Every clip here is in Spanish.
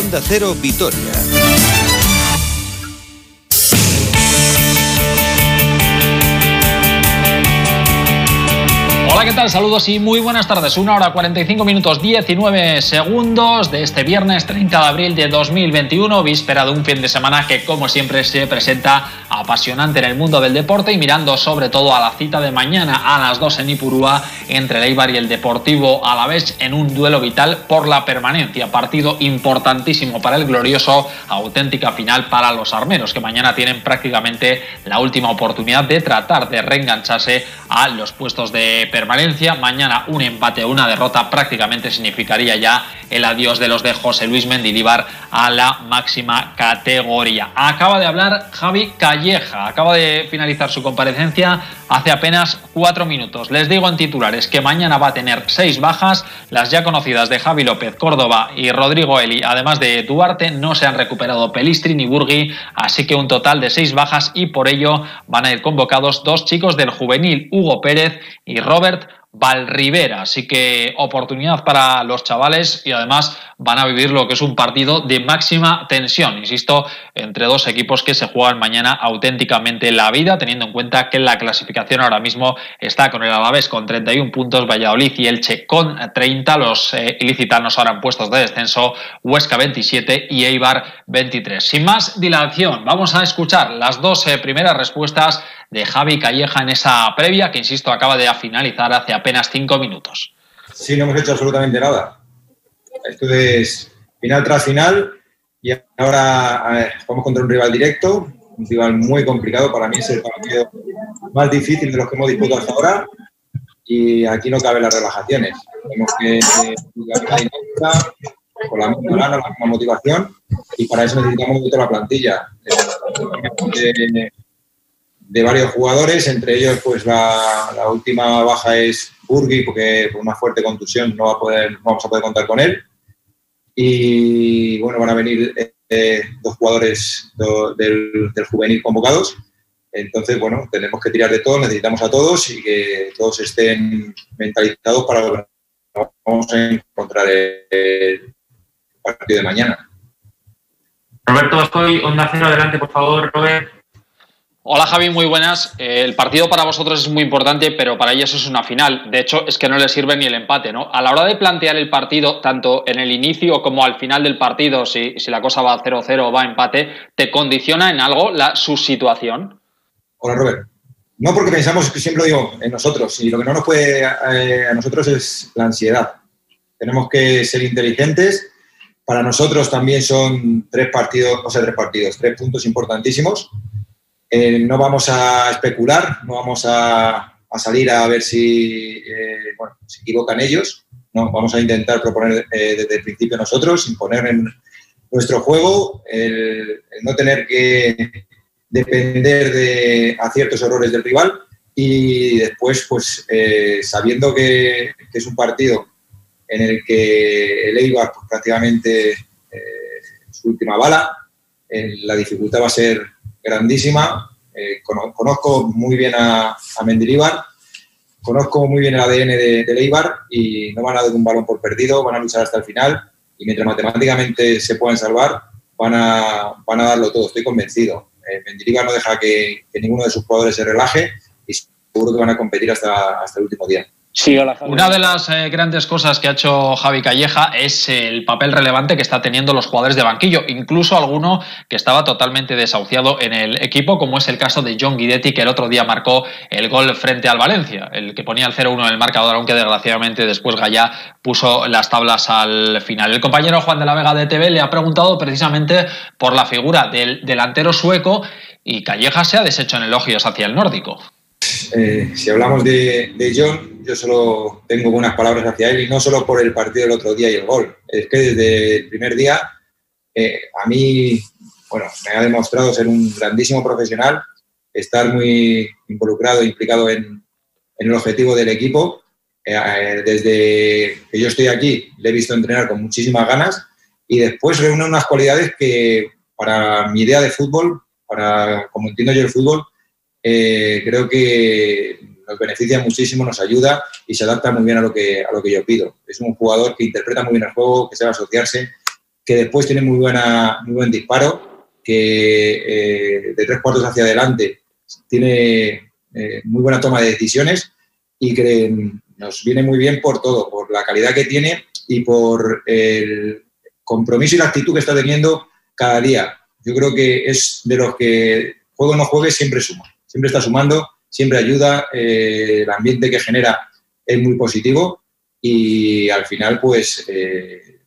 Onda Cero Vitoria. Hola, ¿qué tal? Saludos y muy buenas tardes. Una hora 45 minutos 19 segundos de este viernes 30 de abril de 2021, víspera de un fin de semana que, como siempre, se presenta apasionante en el mundo del deporte y mirando sobre todo a la cita de mañana a las 2 en Ipurúa entre el Eibar y el Deportivo Alavés en un duelo vital por la permanencia. Partido importantísimo para el glorioso, auténtica final para los armeros que mañana tienen prácticamente la última oportunidad de tratar de reengancharse a los puestos de permanencia. Mañana un empate o una derrota prácticamente significaría ya el adiós de los de José Luis Mendilibar a la máxima categoría. Acaba de hablar Javi Calleja, acaba de finalizar su comparecencia hace apenas cuatro minutos. Les digo en titulares que mañana va a tener seis bajas, las ya conocidas de Javi López, Córdoba y Rodrigo Eli, además de Duarte, no se han recuperado Pelistri ni Burgui, así que un total de seis bajas y por ello van a ir convocados dos chicos del juvenil, Hugo Pérez y Robert Valrivera. Así que oportunidad para los chavales y además van a vivir lo que es un partido de máxima tensión, insisto, entre dos equipos que se juegan mañana auténticamente la vida, teniendo en cuenta que la clasificación ahora mismo está con el Alavés con 31 puntos, Valladolid y Elche con 30, los eh, ilicitanos ahora en puestos de descenso, Huesca 27 y Eibar 23. Sin más dilación, vamos a escuchar las dos eh, primeras respuestas de Javi Calleja en esa previa que, insisto, acaba de finalizar hace apenas cinco minutos. Sí, no hemos hecho absolutamente nada. Esto es final tras final y ahora vamos contra un rival directo, un rival muy complicado. Para mí es el partido más difícil de los que hemos disputado hasta ahora y aquí no caben las relajaciones. Tenemos que con la misma gana, la misma motivación y para eso necesitamos toda la plantilla. De, de varios jugadores, entre ellos pues la, última baja es Burgi, porque por una fuerte contusión no, va a poder, vamos a poder contar con él. Y bueno, van a venir eh, dos jugadores del, juvenil convocados. Entonces, bueno, tenemos que tirar de todo, necesitamos a todos y que todos estén mentalizados para lo que vamos a encontrar el partido de mañana. Roberto estoy Onda Cero, adelante, por favor, Robert. Hola Javi, muy buenas. Eh, el partido para vosotros es muy importante, pero para ellos es una final. De hecho, es que no les sirve ni el empate, ¿no? A la hora de plantear el partido, tanto en el inicio como al final del partido, si, si la cosa va 0-0 o va a empate, ¿te condiciona en algo la, su situación? Hola Robert. No porque pensamos, que siempre lo digo, en nosotros, y lo que no nos puede eh, a nosotros es la ansiedad. Tenemos que ser inteligentes. Para nosotros también son tres partidos, o sea, tres partidos, tres puntos importantísimos eh, no vamos a especular, no vamos a, salir a ver si eh, se equivocan ellos. No, vamos a intentar proponer eh, desde el principio nosotros, imponer en nuestro juego, el, no tener que depender de aciertos errores del rival y después, pues sabiendo que, es un partido en el que el Eibar pues, prácticamente su última bala, la dificultad va a ser grandísima. Eh, conozco muy bien a, a Mendilibar, conozco muy bien el ADN de, de, Leibar y no van a dar un balón por perdido, van a luchar hasta el final y mientras matemáticamente se puedan salvar, van a, van a darlo todo, estoy convencido. Eh, Mendilibar no deja que, que, ninguno de sus jugadores se relaje y seguro que van a competir hasta, hasta el último día. Una de las eh, grandes cosas que ha hecho Javi Calleja es el papel relevante que está teniendo los jugadores de banquillo, incluso alguno que estaba totalmente desahuciado en el equipo, como es el caso de John Guidetti, que el otro día marcó el gol frente al Valencia, el que ponía el 0-1 en el marcador, aunque desgraciadamente después Gallá puso las tablas al final. El compañero Juan de la Vega de TV le ha preguntado precisamente por la figura del delantero sueco y Calleja se ha deshecho en elogios hacia el nórdico. Eh, si hablamos de, de, John, yo solo tengo buenas palabras hacia él y no solo por el partido del otro día y el gol. Es que desde el primer día eh, a mí, bueno, me ha demostrado ser un grandísimo profesional, estar muy involucrado, implicado en, en el objetivo del equipo. Eh, desde que yo estoy aquí le he visto entrenar con muchísimas ganas y después reúne unas cualidades que para mi idea de fútbol, para como entiendo yo el fútbol, eh, creo que nos beneficia muchísimo, nos ayuda y se adapta muy bien a lo, que, a lo que yo pido. Es un jugador que interpreta muy bien el juego, que sabe asociarse, que después tiene muy, buena, muy buen disparo, que eh, de tres cuartos hacia adelante tiene eh, muy buena toma de decisiones y que nos viene muy bien por todo, por la calidad que tiene y por el compromiso y la actitud que está teniendo cada día. Yo creo que es de los que juego o no juegue siempre suma, siempre está sumando, siempre ayuda, eh, el ambiente que genera es muy positivo y al final pues eh,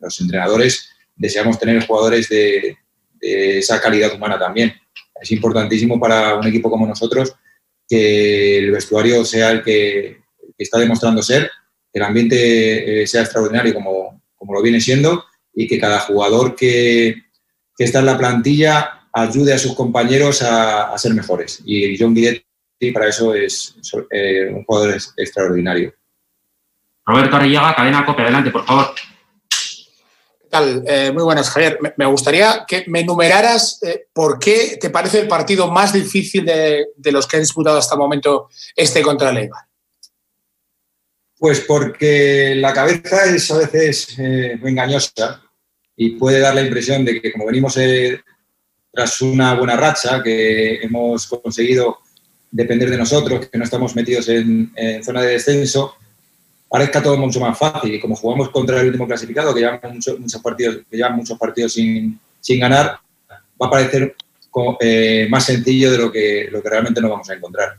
los entrenadores deseamos tener jugadores de, esa calidad humana también. Es importantísimo para un equipo como nosotros que el vestuario sea el que, está demostrando ser, que el ambiente eh, sea extraordinario como, como, lo viene siendo y que cada jugador que, que, está en la plantilla ayude a sus compañeros a, ser mejores. Y John Guidetti para eso es eh, un jugador extraordinario. Roberto Arrillaga, cadena copia, adelante, por favor. ¿Qué tal? Eh, muy buenas, Javier. Me, gustaría que me enumeraras eh, por qué te parece el partido más difícil de, los que han disputado hasta el momento este contra el Eibar. Pues porque la cabeza es a veces eh, muy engañosa y puede dar la impresión de que como venimos tras una buena racha, que hemos conseguido depender de nosotros, que no estamos metidos en zona de descenso, parezca todo mucho más fácil. Y como jugamos contra el último clasificado, que llevan muchos, partidos, que llevan muchos partidos sin, ganar, va a parecer eh, más sencillo de lo que, lo que realmente nos vamos a encontrar.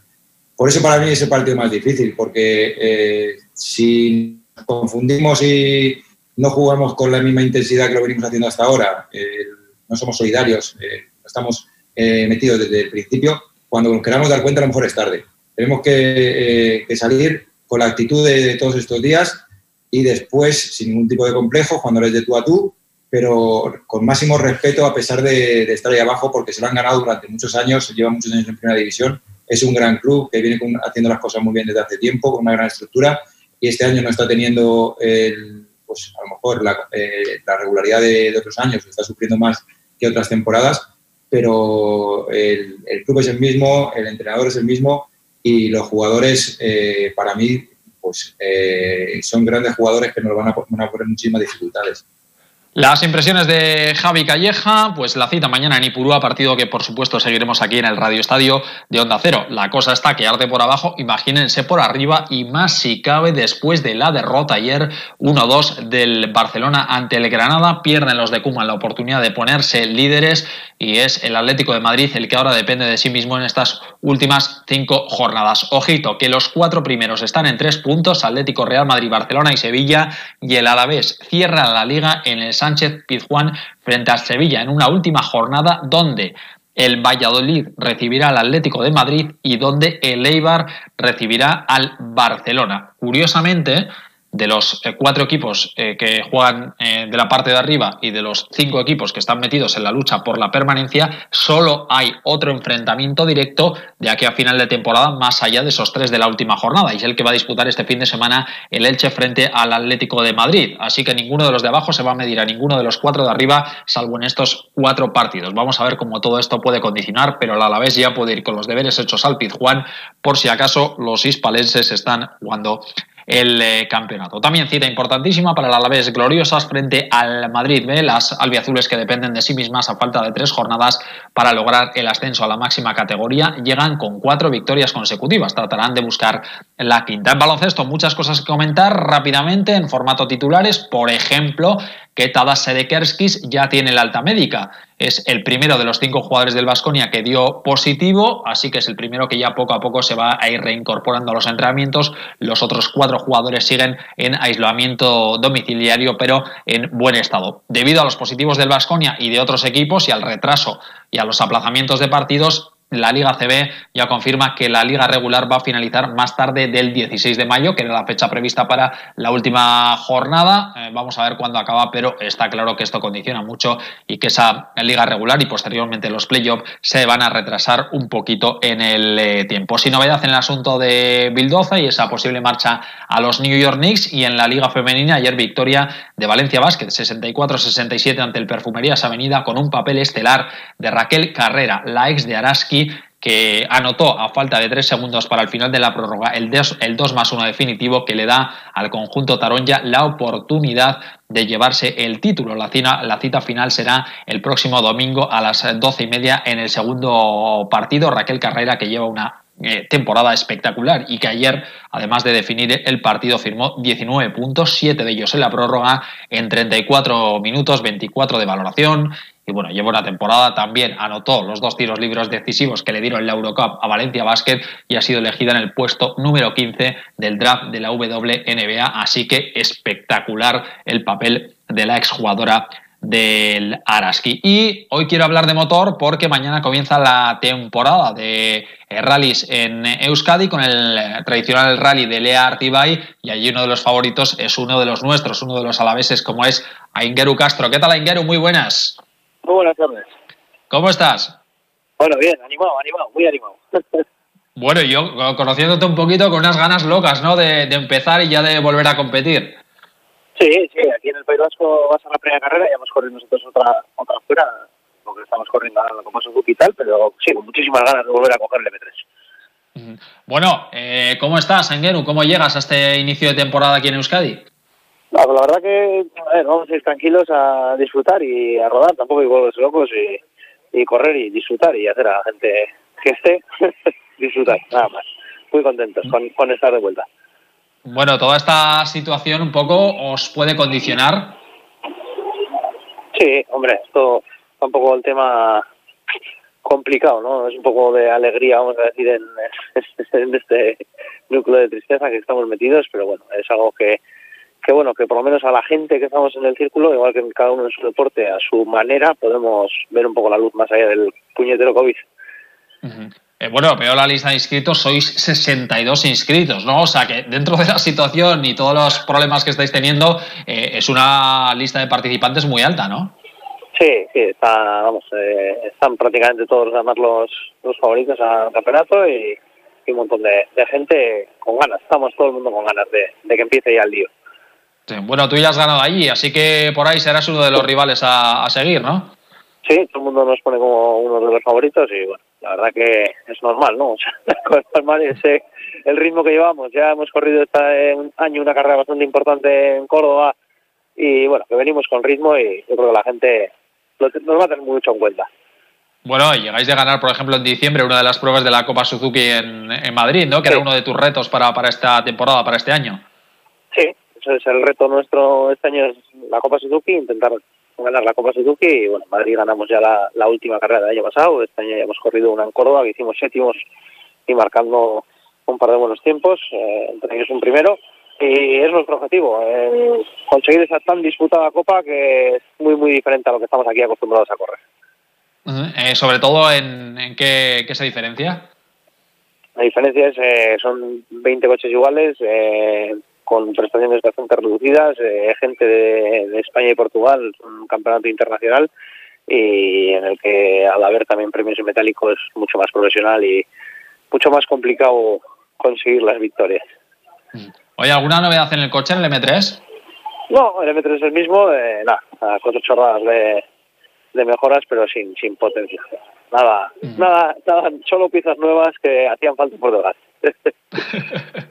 Por eso para mí es el partido más difícil, porque eh, si confundimos y no jugamos con la misma intensidad que lo venimos haciendo hasta ahora, eh, no somos solidarios, estamos metidos desde el principio, cuando nos queramos dar cuenta a lo mejor es tarde. Tenemos que, que salir con la actitud de, todos estos días y después, sin ningún tipo de complejo, cuando eres de tú a tú, pero con máximo respeto a pesar de, estar ahí abajo, porque se lo han ganado durante muchos años, lleva muchos años en primera división. Es un gran club que viene haciendo las cosas muy bien desde hace tiempo, con una gran estructura, y este año no está teniendo, pues a lo mejor la, eh, regularidad de, otros años, está sufriendo más que otras temporadas, pero el, el club es el mismo, el entrenador es el mismo y los jugadores, eh, para mí, pues eh, son grandes jugadores que nos van a, poner muchísimas dificultades. Las impresiones de Javi Calleja, pues la cita mañana en Ipurúa, partido que por supuesto seguiremos aquí en el Radio Estadio de Onda Cero. La cosa está que arde por abajo, imagínense por arriba y más si cabe después de la derrota ayer 1-2 del Barcelona ante el Granada. Pierden los de Cuman la oportunidad de ponerse líderes y es el Atlético de Madrid el que ahora depende de sí mismo en estas últimas cinco jornadas. Ojito, que los cuatro primeros están en tres puntos, Atlético, Real Madrid, Barcelona y Sevilla, y el Alavés cierra la liga en el Sánchez Pizjuán frente a Sevilla en una última jornada donde el Valladolid recibirá al Atlético de Madrid y donde el Eibar recibirá al Barcelona. Curiosamente, de los eh, cuatro equipos eh, que juegan eh, de la parte de arriba y de los cinco equipos que están metidos en la lucha por la permanencia, solo hay otro enfrentamiento directo de aquí a final de temporada más allá de esos tres de la última jornada y es el que va a disputar este fin de semana el Elche frente al Atlético de Madrid. Así que ninguno de los de abajo se va a medir a ninguno de los cuatro de arriba salvo en estos cuatro partidos. Vamos a ver cómo todo esto puede condicionar, pero el Alavés ya puede ir con los deberes hechos al Pizjuán por si acaso los hispalenses están jugando el eh, campeonato. También cita importantísima para el Alavés gloriosas frente al Madrid B, las albiazules que dependen de sí mismas a falta de tres jornadas para lograr el ascenso a la máxima categoría, llegan con cuatro victorias consecutivas. Tratarán de buscar la quinta. En baloncesto, muchas cosas que comentar rápidamente en formato titulares. Por ejemplo, que Tadas Sedekerskis ya tiene la alta médica. Es el primero de los cinco jugadores del Vasconia que dio positivo, así que es el primero que ya poco a poco se va a ir reincorporando a los entrenamientos. Los otros cuatro jugadores siguen en aislamiento domiciliario, pero en buen estado. Debido a los positivos del Vasconia y de otros equipos y al retraso y a los aplazamientos de partidos, la Liga CB ya confirma que la Liga regular va a finalizar más tarde del 16 de mayo, que era la fecha prevista para la última jornada. Eh, vamos a ver cuándo acaba, pero está claro que esto condiciona mucho y que esa Liga regular y posteriormente los playoffs se van a retrasar un poquito en el eh, tiempo. Sin novedad en el asunto de Bildoza y esa posible marcha a los New York Knicks y en la Liga Femenina ayer victoria de Valencia Basket 64-67 ante el Perfumerías Avenida con un papel estelar de Raquel Carrera, la ex de Araski que anotó a falta de tres segundos para el final de la prórroga el 2, el 2 más 1 definitivo que le da al conjunto Taronja la oportunidad de llevarse el título. La cita, la cita final será el próximo domingo a las doce y media en el segundo partido. Raquel Carrera, que lleva una eh, temporada espectacular y que ayer, además de definir el partido, firmó 19 puntos, 7 de ellos en la prórroga, en 34 minutos, 24 de valoración. Y bueno, lleva una temporada, también anotó los dos tiros libres decisivos que le dieron la Eurocup a Valencia Basket y ha sido elegida en el puesto número 15 del draft de la WNBA. Así que espectacular el papel de la exjugadora del Araski. Y hoy quiero hablar de motor porque mañana comienza la temporada de rallies en Euskadi con el tradicional rally de Lea Artibay y allí uno de los favoritos es uno de los nuestros, uno de los alaveses como es Aingeru Castro. ¿Qué tal Aingeru? Muy buenas. Muy buenas tardes. ¿Cómo estás? Bueno, bien, animado, animado, muy animado. Bueno, yo conociéndote un poquito con unas ganas locas, ¿no? De, de empezar y ya de volver a competir. Sí, sí, aquí en el País Vasco va a la primera carrera y hemos corrido nosotros otra otra fuera, porque estamos corriendo ahora como Suzuki y tal, pero sí, con muchísimas ganas de volver a coger el M3. Bueno, eh, ¿cómo estás, Engeru? ¿Cómo llegas a este inicio de temporada aquí en Euskadi? No, pues la verdad que a ver, vamos a ir tranquilos a disfrutar y a rodar, tampoco hay huevos locos y, y correr y disfrutar y hacer a la gente que esté disfrutar, nada más. Muy contentos con, con estar de vuelta. Bueno, toda esta situación un poco os puede condicionar. Sí, hombre, esto está un poco el tema complicado, ¿no? Es un poco de alegría, vamos a decir, en, en este núcleo de tristeza que estamos metidos, pero bueno, es algo que, que bueno, que por lo menos a la gente que estamos en el círculo, igual que cada uno en su deporte, a su manera, podemos ver un poco la luz más allá del puñetero COVID. Uh -huh. Eh, bueno, veo la lista de inscritos, sois 62 inscritos, ¿no? O sea que dentro de la situación y todos los problemas que estáis teniendo, eh, es una lista de participantes muy alta, ¿no? Sí, sí, está, vamos, eh, están prácticamente todos además los, los favoritos al campeonato y, y un montón de, de, gente con ganas. Estamos todo el mundo con ganas de, de que empiece ya el lío. Bueno, tú ya has ganado allí, así que por ahí serás uno de los rivales a, a seguir, ¿no? Sí, todo el mundo nos pone como uno de los favoritos y bueno, la verdad que es normal, ¿no? O sea, es normal ese, el ritmo que llevamos. Ya hemos corrido este año una carrera bastante importante en Córdoba y bueno, que venimos con ritmo y yo creo que la gente nos va a tener mucho en cuenta. Bueno, llegáis de ganar, por ejemplo, en diciembre una de las pruebas de la Copa Suzuki en, en Madrid, ¿no? Que sí. era uno de tus retos para, para esta temporada, para este año. Sí, es el reto nuestro este año, es la Copa Suzuki, intentar ganar la Copa Suzuki y bueno, en Madrid ganamos ya la, la, última carrera del año pasado, este año ya hemos corrido una en Córdoba que hicimos séptimos y marcando un par de buenos tiempos, eh, entre ellos un primero y es nuestro objetivo, eh, conseguir esa tan disputada Copa que es muy muy diferente a lo que estamos aquí acostumbrados a correr. Uh -huh. eh, sobre todo en, en qué, qué, se diferencia? La diferencia es, eh, son 20 coches iguales, eh, con prestaciones bastante reducidas, eh, gente de, de, España y Portugal, un campeonato internacional y en el que al haber también premios en metálico es mucho más profesional y mucho más complicado conseguir las victorias. ¿Oye, alguna novedad en el coche, en el M3? No, el M3 es el mismo, eh, nada, cuatro chorradas de, de mejoras, pero sin, sin potencia. Nada, uh -huh. nada, nada, solo piezas nuevas que hacían falta por detrás.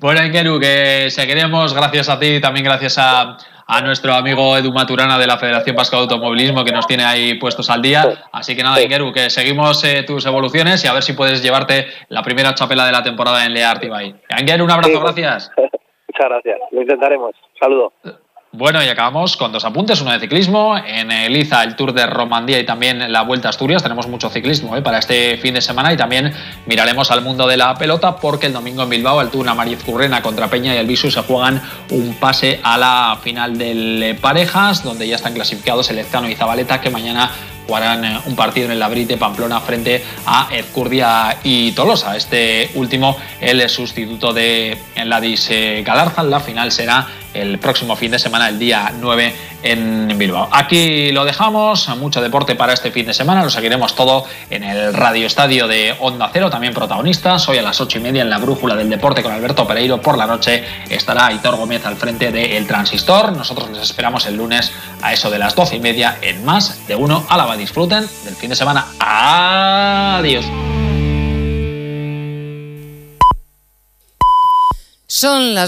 bueno, Ikeru, que seguiremos gracias a ti y también gracias a, a, nuestro amigo Edu Maturana de la Federación Vasca de Automovilismo que nos tiene ahí puestos al día. Sí. Así que nada, sí. Ikeru, que seguimos eh, tus evoluciones y a ver si puedes llevarte la primera chapela de la temporada en Lea Artibay. Ikeru, un abrazo, sí. gracias. Muchas gracias, lo intentaremos. Saludo. Bueno, y acabamos con dos apuntes, uno de ciclismo, en el IZA el Tour de Romandía y también la Vuelta a Asturias, tenemos mucho ciclismo ¿eh? para este fin de semana y también miraremos al mundo de la pelota porque el domingo en Bilbao el Tour Mariz Currena contra Peña y el Visu se juegan un pase a la final del Parejas, donde ya están clasificados el Ezcano y Zabaleta que mañana jugarán eh, un partido en el Labrite Pamplona frente a Ezcurdia y Tolosa. Este último, el sustituto de Ladis Galarza. La final será el próximo fin de semana, el día 9 en Bilbao. Aquí lo dejamos, mucho deporte para este fin de semana, lo seguiremos todo en el Radio Estadio de Onda Cero, también protagonistas. Hoy a las 8 y media en la Brújula del Deporte con Alberto Pereiro. Por la noche estará Aitor Gómez al frente de El Transistor. Nosotros les esperamos el lunes a eso de las 12 y media en más de uno. Alaba, disfruten del fin de semana. Adiós. Son las